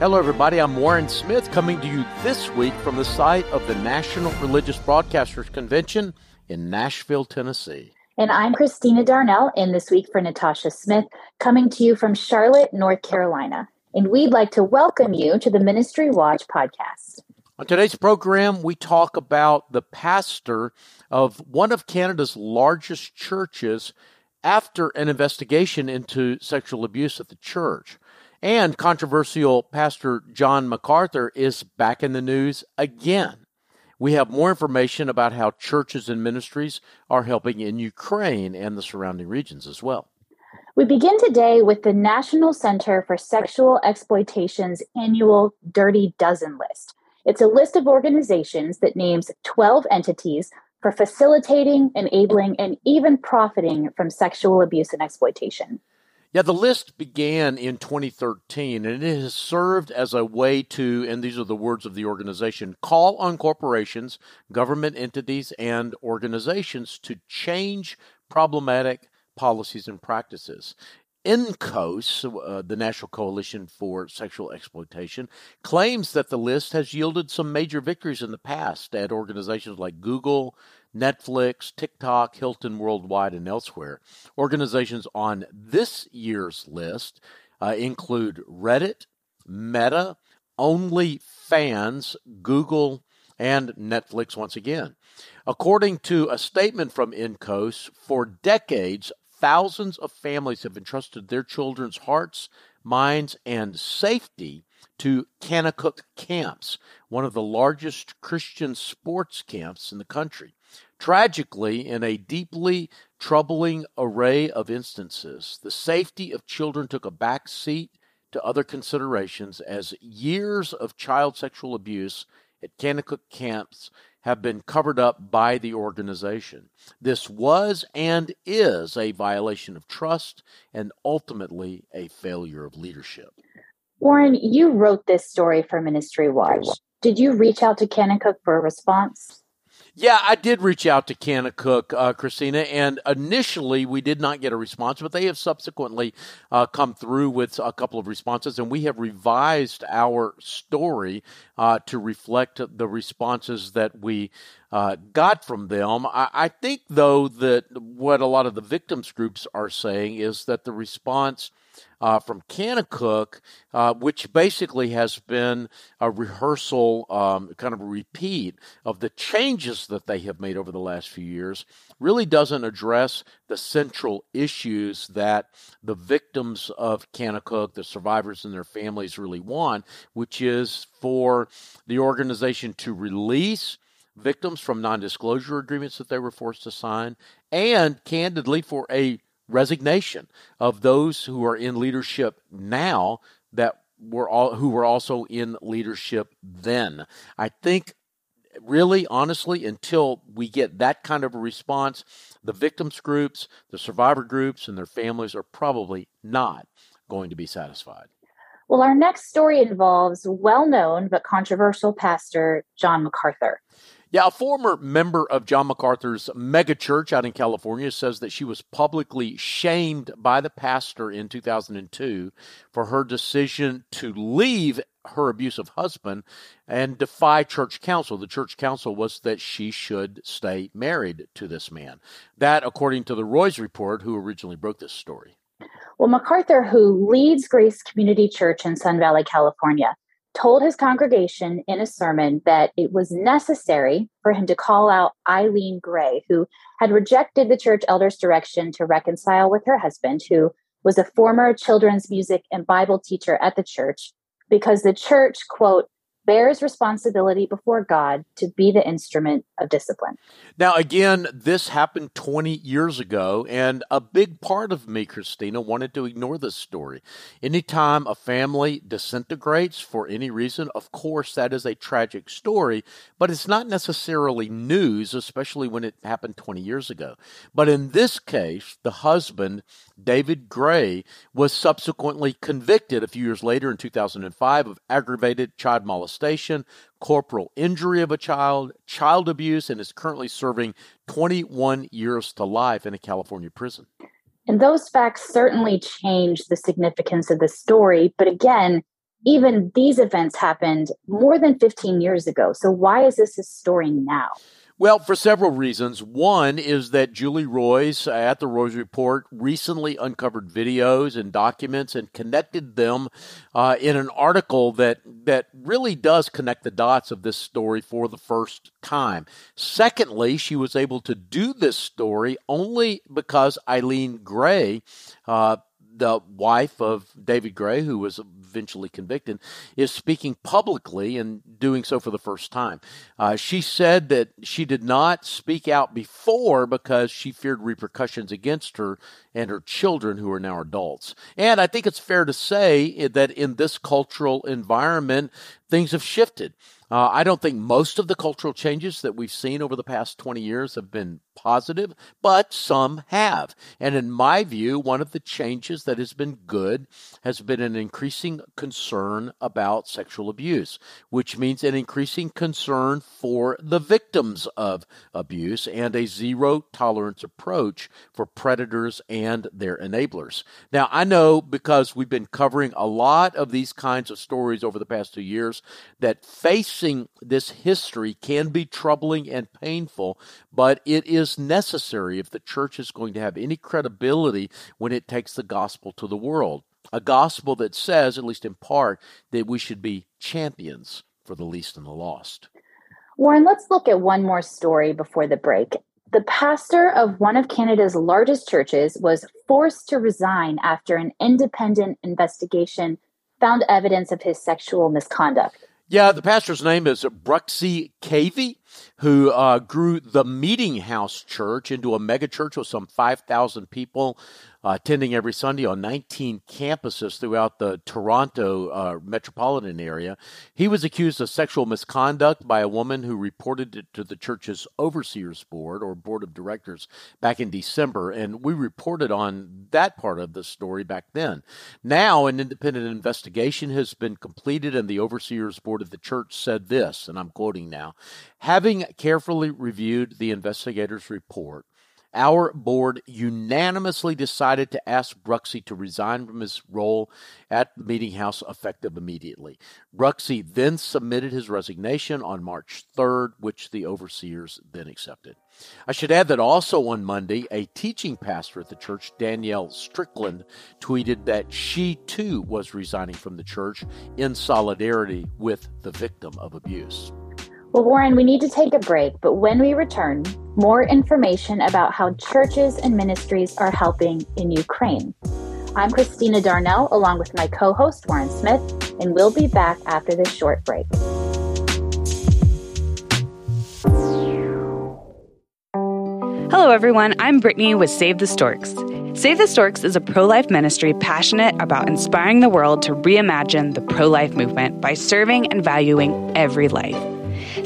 Hello, everybody. I'm Warren Smith coming to you this week from the site of the National Religious Broadcasters Convention in Nashville, Tennessee. And I'm Christina Darnell in this week for Natasha Smith, coming to you from Charlotte, North Carolina. And we'd like to welcome you to the Ministry Watch podcast. On today's program, we talk about the pastor of one of Canada's largest churches after an investigation into sexual abuse at the church. And controversial Pastor John MacArthur is back in the news again. We have more information about how churches and ministries are helping in Ukraine and the surrounding regions as well. We begin today with the National Center for Sexual Exploitation's annual Dirty Dozen list. It's a list of organizations that names 12 entities for facilitating, enabling, and even profiting from sexual abuse and exploitation. Yeah, the list began in 2013 and it has served as a way to, and these are the words of the organization, call on corporations, government entities, and organizations to change problematic policies and practices. NCOSE, uh, the National Coalition for Sexual Exploitation, claims that the list has yielded some major victories in the past at organizations like Google, Netflix, TikTok, Hilton Worldwide, and elsewhere. Organizations on this year's list uh, include Reddit, Meta, OnlyFans, Google, and Netflix once again. According to a statement from NCOSE, for decades, thousands of families have entrusted their children's hearts, minds, and safety to Kanakuk camps, one of the largest Christian sports camps in the country. Tragically, in a deeply troubling array of instances, the safety of children took a back seat to other considerations as years of child sexual abuse at Kanakuk camps have been covered up by the organization. This was and is a violation of trust and ultimately a failure of leadership. Warren, you wrote this story for Ministry Watch. Did you reach out to Kanakuk for a response? Yeah, I did reach out to Kanakuk, uh, Christina, and initially we did not get a response, but they have subsequently uh, come through with a couple of responses, and we have revised our story uh, to reflect the responses that we uh, got from them. I, I think, though, that what a lot of the victims groups are saying is that the response uh, from Kanakuk, uh, which basically has been a rehearsal, um, kind of a repeat of the changes that they have made over the last few years, really doesn't address the central issues that the victims of Kanakuk, the survivors and their families really want, which is for the organization to release victims from non disclosure agreements that they were forced to sign, and candidly for a resignation of those who are in leadership now that were all who were also in leadership then. I think really honestly until we get that kind of a response, the victims groups, the survivor groups and their families are probably not going to be satisfied. Well, our next story involves well known but controversial pastor John MacArthur. Yeah, a former member of John MacArthur's megachurch out in California says that she was publicly shamed by the pastor in 2002 for her decision to leave her abusive husband and defy church counsel. The church counsel was that she should stay married to this man. That, according to the Roys report, who originally broke this story. Well, MacArthur, who leads Grace Community Church in Sun Valley, California, told his congregation in a sermon that it was necessary for him to call out Eileen Gray, who had rejected the church elder's direction to reconcile with her husband, who was a former children's music and Bible teacher at the church, because the church, quote, bears responsibility before God to be the instrument of discipline. Now, again, this happened 20 years ago, and a big part of me, Christina, wanted to ignore this story. Anytime a family disintegrates for any reason, of course, that is a tragic story, but it's not necessarily news, especially when it happened 20 years ago. But in this case, the husband, David Gray, was subsequently convicted a few years later in 2005 of aggravated child molestation molestation, corporal injury of a child, child abuse, and is currently serving 21 years to life in a California prison. And those facts certainly change the significance of the story. But again, even these events happened more than 15 years ago. So why is this a story now? Well, for several reasons. One is that Julie Roys at the Roys Report recently uncovered videos and documents and connected them uh, in an article that that really does connect the dots of this story for the first time. Secondly, she was able to do this story only because Eileen Gray. Uh, the wife of David Gray, who was eventually convicted, is speaking publicly and doing so for the first time. Uh, she said that she did not speak out before because she feared repercussions against her and her children, who are now adults. And I think it's fair to say that in this cultural environment, things have shifted. Uh, I don't think most of the cultural changes that we've seen over the past 20 years have been positive, but some have. And in my view, one of the changes that has been good has been an increasing concern about sexual abuse, which means an increasing concern for the victims of abuse and a zero tolerance approach for predators and their enablers. Now, I know because we've been covering a lot of these kinds of stories over the past two years that Facing this history can be troubling and painful, but it is necessary if the church is going to have any credibility when it takes the gospel to the world. A gospel that says, at least in part, that we should be champions for the least and the lost. Warren, let's look at one more story before the break. The pastor of one of Canada's largest churches was forced to resign after an independent investigation found evidence of his sexual misconduct. Yeah, the pastor's name is Bruxy Cavey who uh, grew the Meeting House Church into a megachurch with some 5,000 people uh, attending every Sunday on 19 campuses throughout the Toronto uh, metropolitan area. He was accused of sexual misconduct by a woman who reported it to the church's overseers board or board of directors back in December, and we reported on that part of the story back then. Now, an independent investigation has been completed, and the overseers board of the church said this, and I'm quoting now Having carefully reviewed the investigator's report, our board unanimously decided to ask Bruxy to resign from his role at the meeting house effective immediately. Bruxy then submitted his resignation on March 3rd, which the overseers then accepted. I should add that also on Monday, a teaching pastor at the church, Danielle Strickland, tweeted that she too was resigning from the church in solidarity with the victim of abuse. Well, Warren, we need to take a break, but when we return, more information about how churches and ministries are helping in Ukraine. I'm Christina Darnell, along with my co host, Warren Smith, and we'll be back after this short break. Hello, everyone. I'm Brittany with Save the Storks. Save the Storks is a pro life ministry passionate about inspiring the world to reimagine the pro life movement by serving and valuing every life.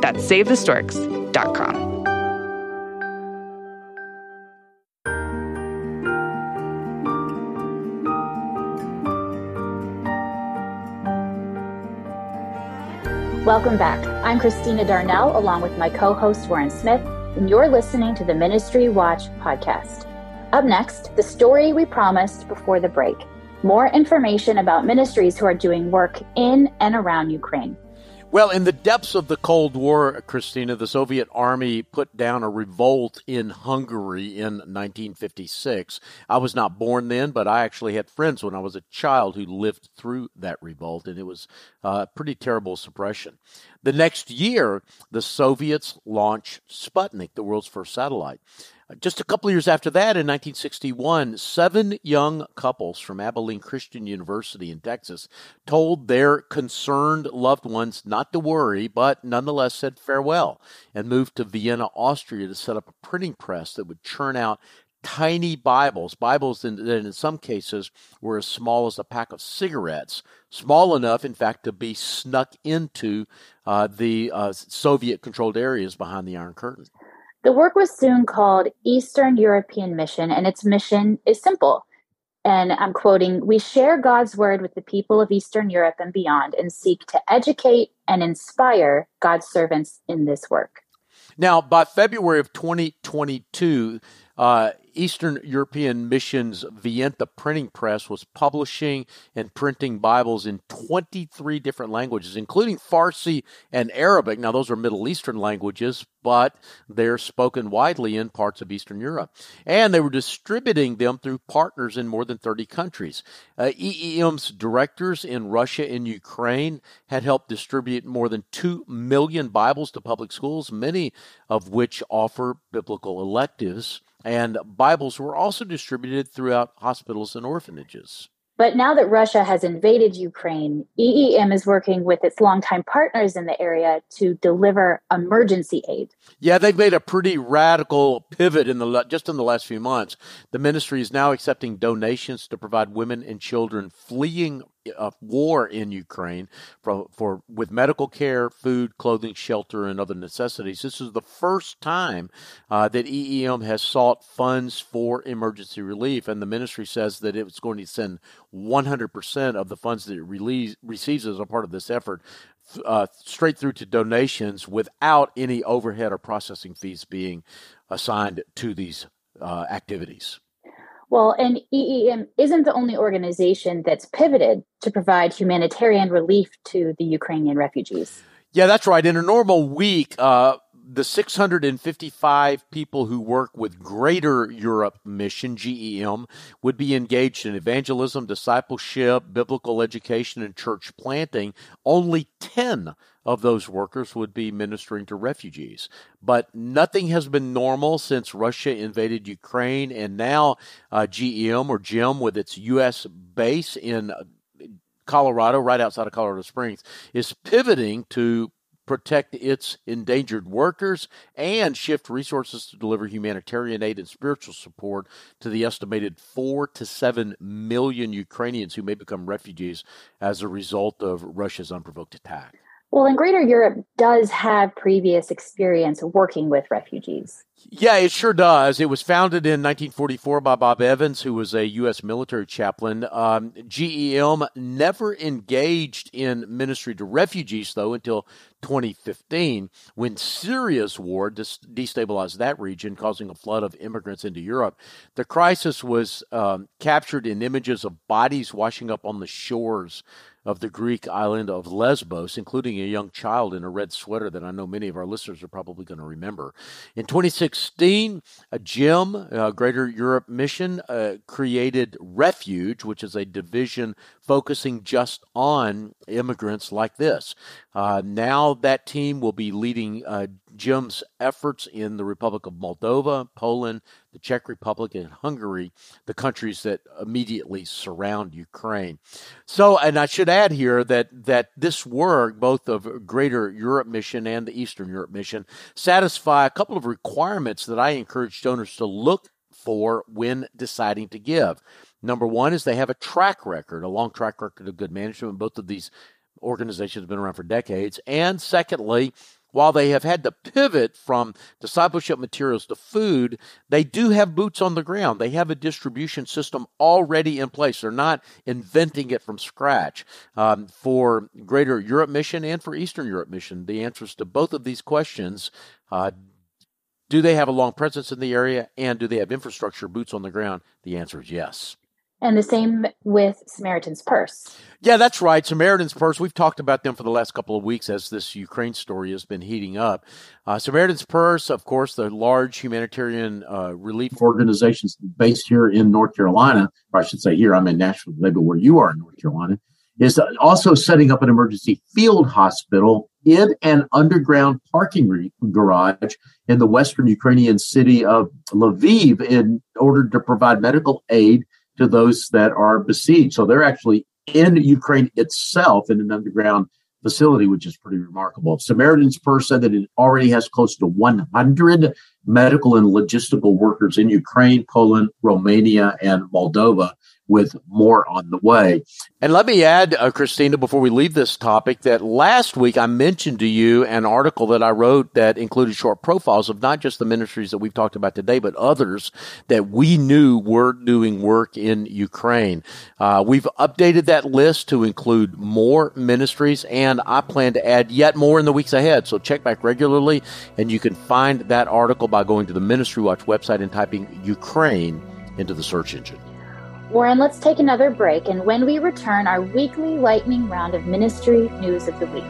That's SaveTheStorks.com. Welcome back. I'm Christina Darnell, along with my co host Warren Smith, and you're listening to the Ministry Watch podcast. Up next, the story we promised before the break more information about ministries who are doing work in and around Ukraine. Well, in the depths of the Cold War, Christina, the Soviet army put down a revolt in Hungary in 1956. I was not born then, but I actually had friends when I was a child who lived through that revolt, and it was a pretty terrible suppression. The next year, the Soviets launched Sputnik, the world's first satellite. Just a couple of years after that, in 1961, seven young couples from Abilene Christian University in Texas told their concerned loved ones not to worry, but nonetheless said farewell and moved to Vienna, Austria to set up a printing press that would churn out tiny Bibles, Bibles that in some cases were as small as a pack of cigarettes, small enough, in fact, to be snuck into uh, the uh, Soviet controlled areas behind the Iron Curtain. The work was soon called Eastern European Mission, and its mission is simple. And I'm quoting We share God's word with the people of Eastern Europe and beyond and seek to educate and inspire God's servants in this work. Now, by February of 2022, uh, Eastern European Mission's Vienna printing press was publishing and printing Bibles in 23 different languages, including Farsi and Arabic. Now, those are Middle Eastern languages, but they're spoken widely in parts of Eastern Europe. And they were distributing them through partners in more than 30 countries. Uh, EEM's directors in Russia and Ukraine had helped distribute more than 2 million Bibles to public schools, many of which offer biblical electives and Bibles were also distributed throughout hospitals and orphanages. But now that Russia has invaded Ukraine, EEM is working with its longtime partners in the area to deliver emergency aid. Yeah, they've made a pretty radical pivot in the just in the last few months. The ministry is now accepting donations to provide women and children fleeing of war in Ukraine for, for with medical care, food, clothing, shelter, and other necessities. This is the first time uh, that EEM has sought funds for emergency relief, and the ministry says that it's going to send 100% of the funds that it release, receives as a part of this effort uh, straight through to donations without any overhead or processing fees being assigned to these uh, activities. Well, and EEM isn't the only organization that's pivoted to provide humanitarian relief to the Ukrainian refugees. Yeah, that's right. In a normal week, uh, the 655 people who work with Greater Europe Mission, GEM, would be engaged in evangelism, discipleship, biblical education, and church planting. Only 10 of those workers would be ministering to refugees. But nothing has been normal since Russia invaded Ukraine, and now uh, GEM or GEM, with its U.S. base in Colorado, right outside of Colorado Springs, is pivoting to protect its endangered workers, and shift resources to deliver humanitarian aid and spiritual support to the estimated 4 to 7 million Ukrainians who may become refugees as a result of Russia's unprovoked attack. Well, and Greater Europe does have previous experience working with refugees. Yeah, it sure does. It was founded in 1944 by Bob Evans, who was a U.S. military chaplain. Um, GEM never engaged in ministry to refugees, though, until 2015, when Syria's war destabilized that region, causing a flood of immigrants into Europe. The crisis was um, captured in images of bodies washing up on the shores of the Greek island of Lesbos, including a young child in a red sweater that I know many of our listeners are probably going to remember. In 2016, a GEM, a Greater Europe Mission, uh, created Refuge, which is a division focusing just on immigrants like this. Uh, now that team will be leading uh, GEM's efforts in the Republic of Moldova, Poland, the Czech Republic, and Hungary, the countries that immediately surround Ukraine. So, and I should add here that that this work, both of Greater Europe Mission and the Eastern Europe Mission, satisfy a couple of requirements that I encourage donors to look for when deciding to give. Number one is they have a track record, a long track record of good management. Both of these organizations have been around for decades. And secondly, while they have had to pivot from discipleship materials to food, they do have boots on the ground. They have a distribution system already in place. They're not inventing it from scratch. Um, for Greater Europe Mission and for Eastern Europe Mission, the answers to both of these questions uh, do they have a long presence in the area and do they have infrastructure, boots on the ground? The answer is yes. And the same with Samaritan's Purse. Yeah, that's right. Samaritan's Purse. We've talked about them for the last couple of weeks as this Ukraine story has been heating up. Uh, Samaritan's Purse, of course, the large humanitarian uh, relief organizations based here in North Carolina, or I should say here, I'm in Nashville, maybe where you are in North Carolina, is also setting up an emergency field hospital in an underground parking re- garage in the western Ukrainian city of Lviv in order to provide medical aid to those that are besieged. So they're actually in Ukraine itself in an underground facility, which is pretty remarkable. Samaritan's Purse said that it already has close to 100 medical and logistical workers in Ukraine, Poland, Romania, and Moldova with more on the way. And let me add, uh, Christina, before we leave this topic, that last week I mentioned to you an article that I wrote that included short profiles of not just the ministries that we've talked about today, but others that we knew were doing work in Ukraine. Uh, we've updated that list to include more ministries, and I plan to add yet more in the weeks ahead. So check back regularly, and you can find that article by going to the Ministry Watch website and typing Ukraine into the search engine. Warren, let's take another break, and when we return, our weekly lightning round of ministry news of the week.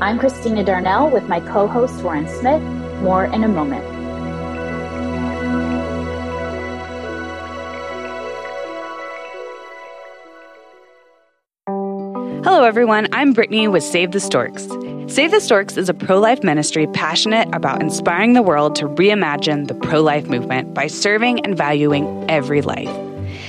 I'm Christina Darnell with my co host Warren Smith. More in a moment. Hello, everyone. I'm Brittany with Save the Storks. Save the Storks is a pro life ministry passionate about inspiring the world to reimagine the pro life movement by serving and valuing every life.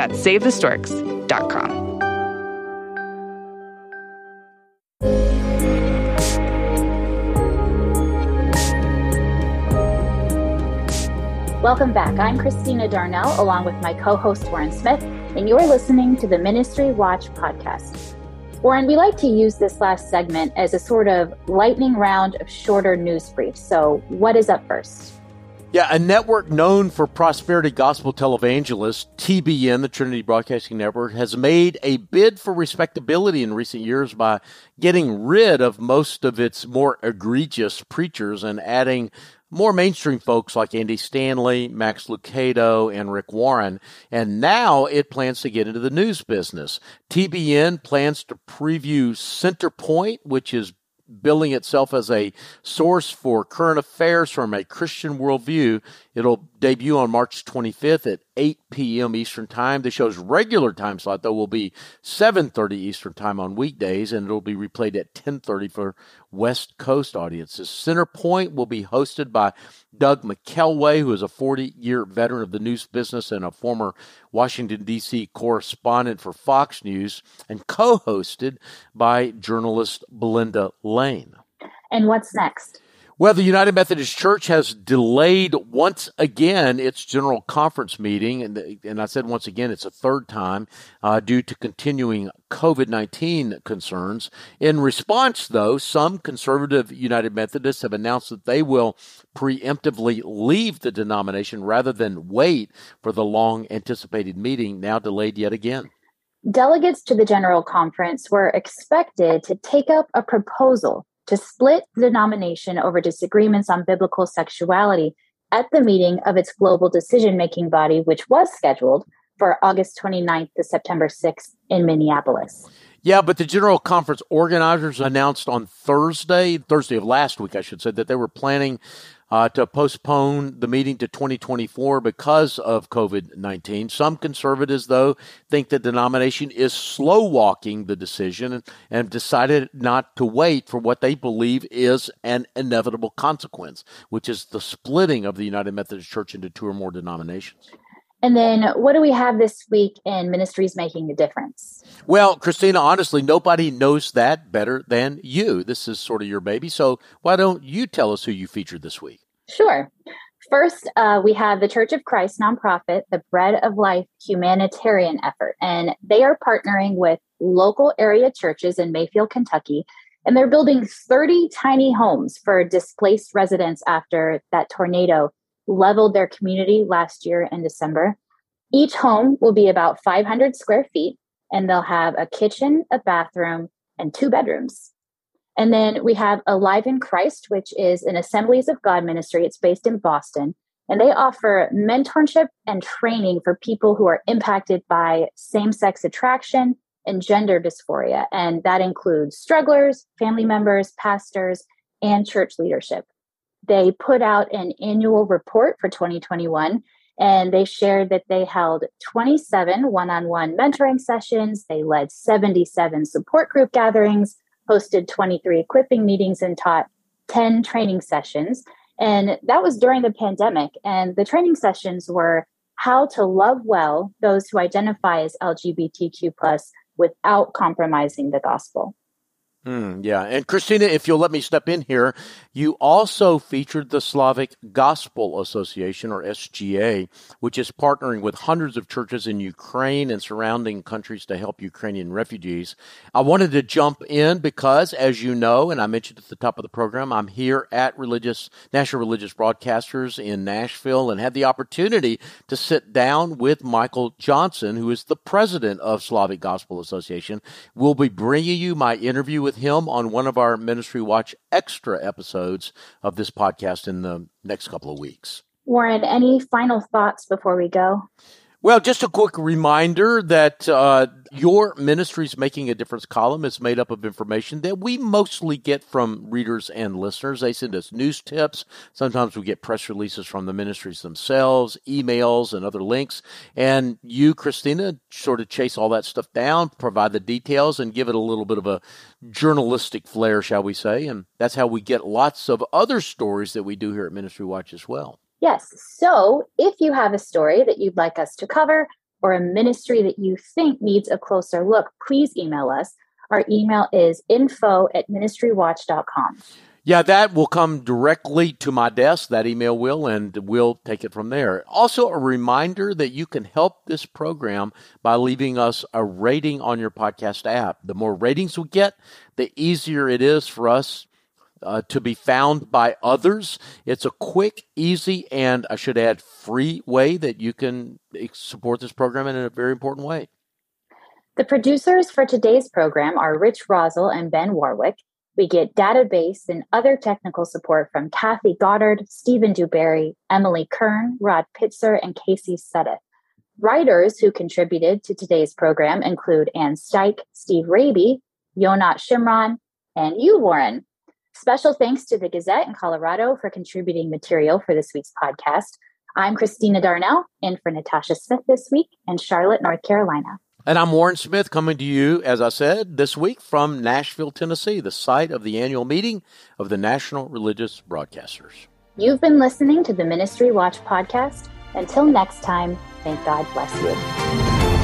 That's SaveTheStorks.com. Welcome back. I'm Christina Darnell, along with my co host Warren Smith, and you're listening to the Ministry Watch podcast. Warren, we like to use this last segment as a sort of lightning round of shorter news briefs. So, what is up first? Yeah, a network known for prosperity gospel televangelists, TBN, the Trinity Broadcasting Network, has made a bid for respectability in recent years by getting rid of most of its more egregious preachers and adding more mainstream folks like Andy Stanley, Max Lucado, and Rick Warren. And now it plans to get into the news business. TBN plans to preview Centerpoint, which is billing itself as a source for current affairs from a Christian worldview. It'll debut on March 25th at 8 p.m. Eastern Time. The show's regular time slot, though, will be 7.30 Eastern Time on weekdays, and it'll be replayed at 10.30 for West Coast audiences. Center Point will be hosted by Doug McKelway, who is a 40-year veteran of the news business and a former Washington, D.C. correspondent for Fox News, and co-hosted by journalist Belinda Lane. And what's next? Well, the United Methodist Church has delayed once again its general conference meeting, and, and I said once again it's a third time uh, due to continuing COVID 19 concerns. In response, though, some conservative United Methodists have announced that they will preemptively leave the denomination rather than wait for the long anticipated meeting, now delayed yet again. Delegates to the General Conference were expected to take up a proposal to split the denomination over disagreements on biblical sexuality at the meeting of its global decision making body, which was scheduled for August 29th to September 6th in Minneapolis. Yeah, but the General Conference organizers announced on Thursday, Thursday of last week, I should say, that they were planning uh, to postpone the meeting to 2024 because of COVID 19. Some conservatives, though, think the denomination is slow walking the decision and, and decided not to wait for what they believe is an inevitable consequence, which is the splitting of the United Methodist Church into two or more denominations. And then what do we have this week in Ministries Making a Difference? Well, Christina, honestly, nobody knows that better than you. This is sort of your baby. So why don't you tell us who you featured this week? Sure. First, uh, we have the Church of Christ nonprofit, the Bread of Life humanitarian effort, and they are partnering with local area churches in Mayfield, Kentucky, and they're building 30 tiny homes for displaced residents after that tornado leveled their community last year in December. Each home will be about 500 square feet, and they'll have a kitchen, a bathroom, and two bedrooms. And then we have Alive in Christ, which is an Assemblies of God ministry. It's based in Boston. And they offer mentorship and training for people who are impacted by same sex attraction, and gender dysphoria. And that includes strugglers, family members, pastors, and church leadership. They put out an annual report for 2021 and they shared that they held 27 one on one mentoring sessions. They led 77 support group gatherings, hosted 23 equipping meetings, and taught 10 training sessions. And that was during the pandemic. And the training sessions were how to love well those who identify as LGBTQ plus without compromising the gospel. Mm, yeah. And Christina, if you'll let me step in here, you also featured the Slavic Gospel Association, or SGA, which is partnering with hundreds of churches in Ukraine and surrounding countries to help Ukrainian refugees. I wanted to jump in because, as you know, and I mentioned at the top of the program, I'm here at Religious National Religious Broadcasters in Nashville and had the opportunity to sit down with Michael Johnson, who is the president of Slavic Gospel Association. We'll be bringing you my interview with with him on one of our Ministry Watch extra episodes of this podcast in the next couple of weeks. Warren, any final thoughts before we go? Well, just a quick reminder that uh, your ministry's Making a Difference column is made up of information that we mostly get from readers and listeners. They send us news tips. Sometimes we get press releases from the ministries themselves, emails, and other links. And you, Christina, sort of chase all that stuff down, provide the details, and give it a little bit of a journalistic flair, shall we say. And that's how we get lots of other stories that we do here at Ministry Watch as well. Yes. So if you have a story that you'd like us to cover or a ministry that you think needs a closer look, please email us. Our email is info at ministrywatch.com. Yeah, that will come directly to my desk. That email will, and we'll take it from there. Also, a reminder that you can help this program by leaving us a rating on your podcast app. The more ratings we get, the easier it is for us uh, to be found by others. It's a quick, easy, and I should add, free way that you can support this program in a very important way. The producers for today's program are Rich Rosell and Ben Warwick. We get database and other technical support from Kathy Goddard, Stephen Dewberry, Emily Kern, Rod Pitzer, and Casey Suddeth. Writers who contributed to today's program include Ann Steich, Steve Rabey, Yonat Shimron, and you, Warren. Special thanks to the Gazette in Colorado for contributing material for this week's podcast. I'm Christina Darnell, in for Natasha Smith this week in Charlotte, North Carolina. And I'm Warren Smith coming to you, as I said, this week from Nashville, Tennessee, the site of the annual meeting of the National Religious Broadcasters. You've been listening to the Ministry Watch podcast. Until next time, thank God bless you.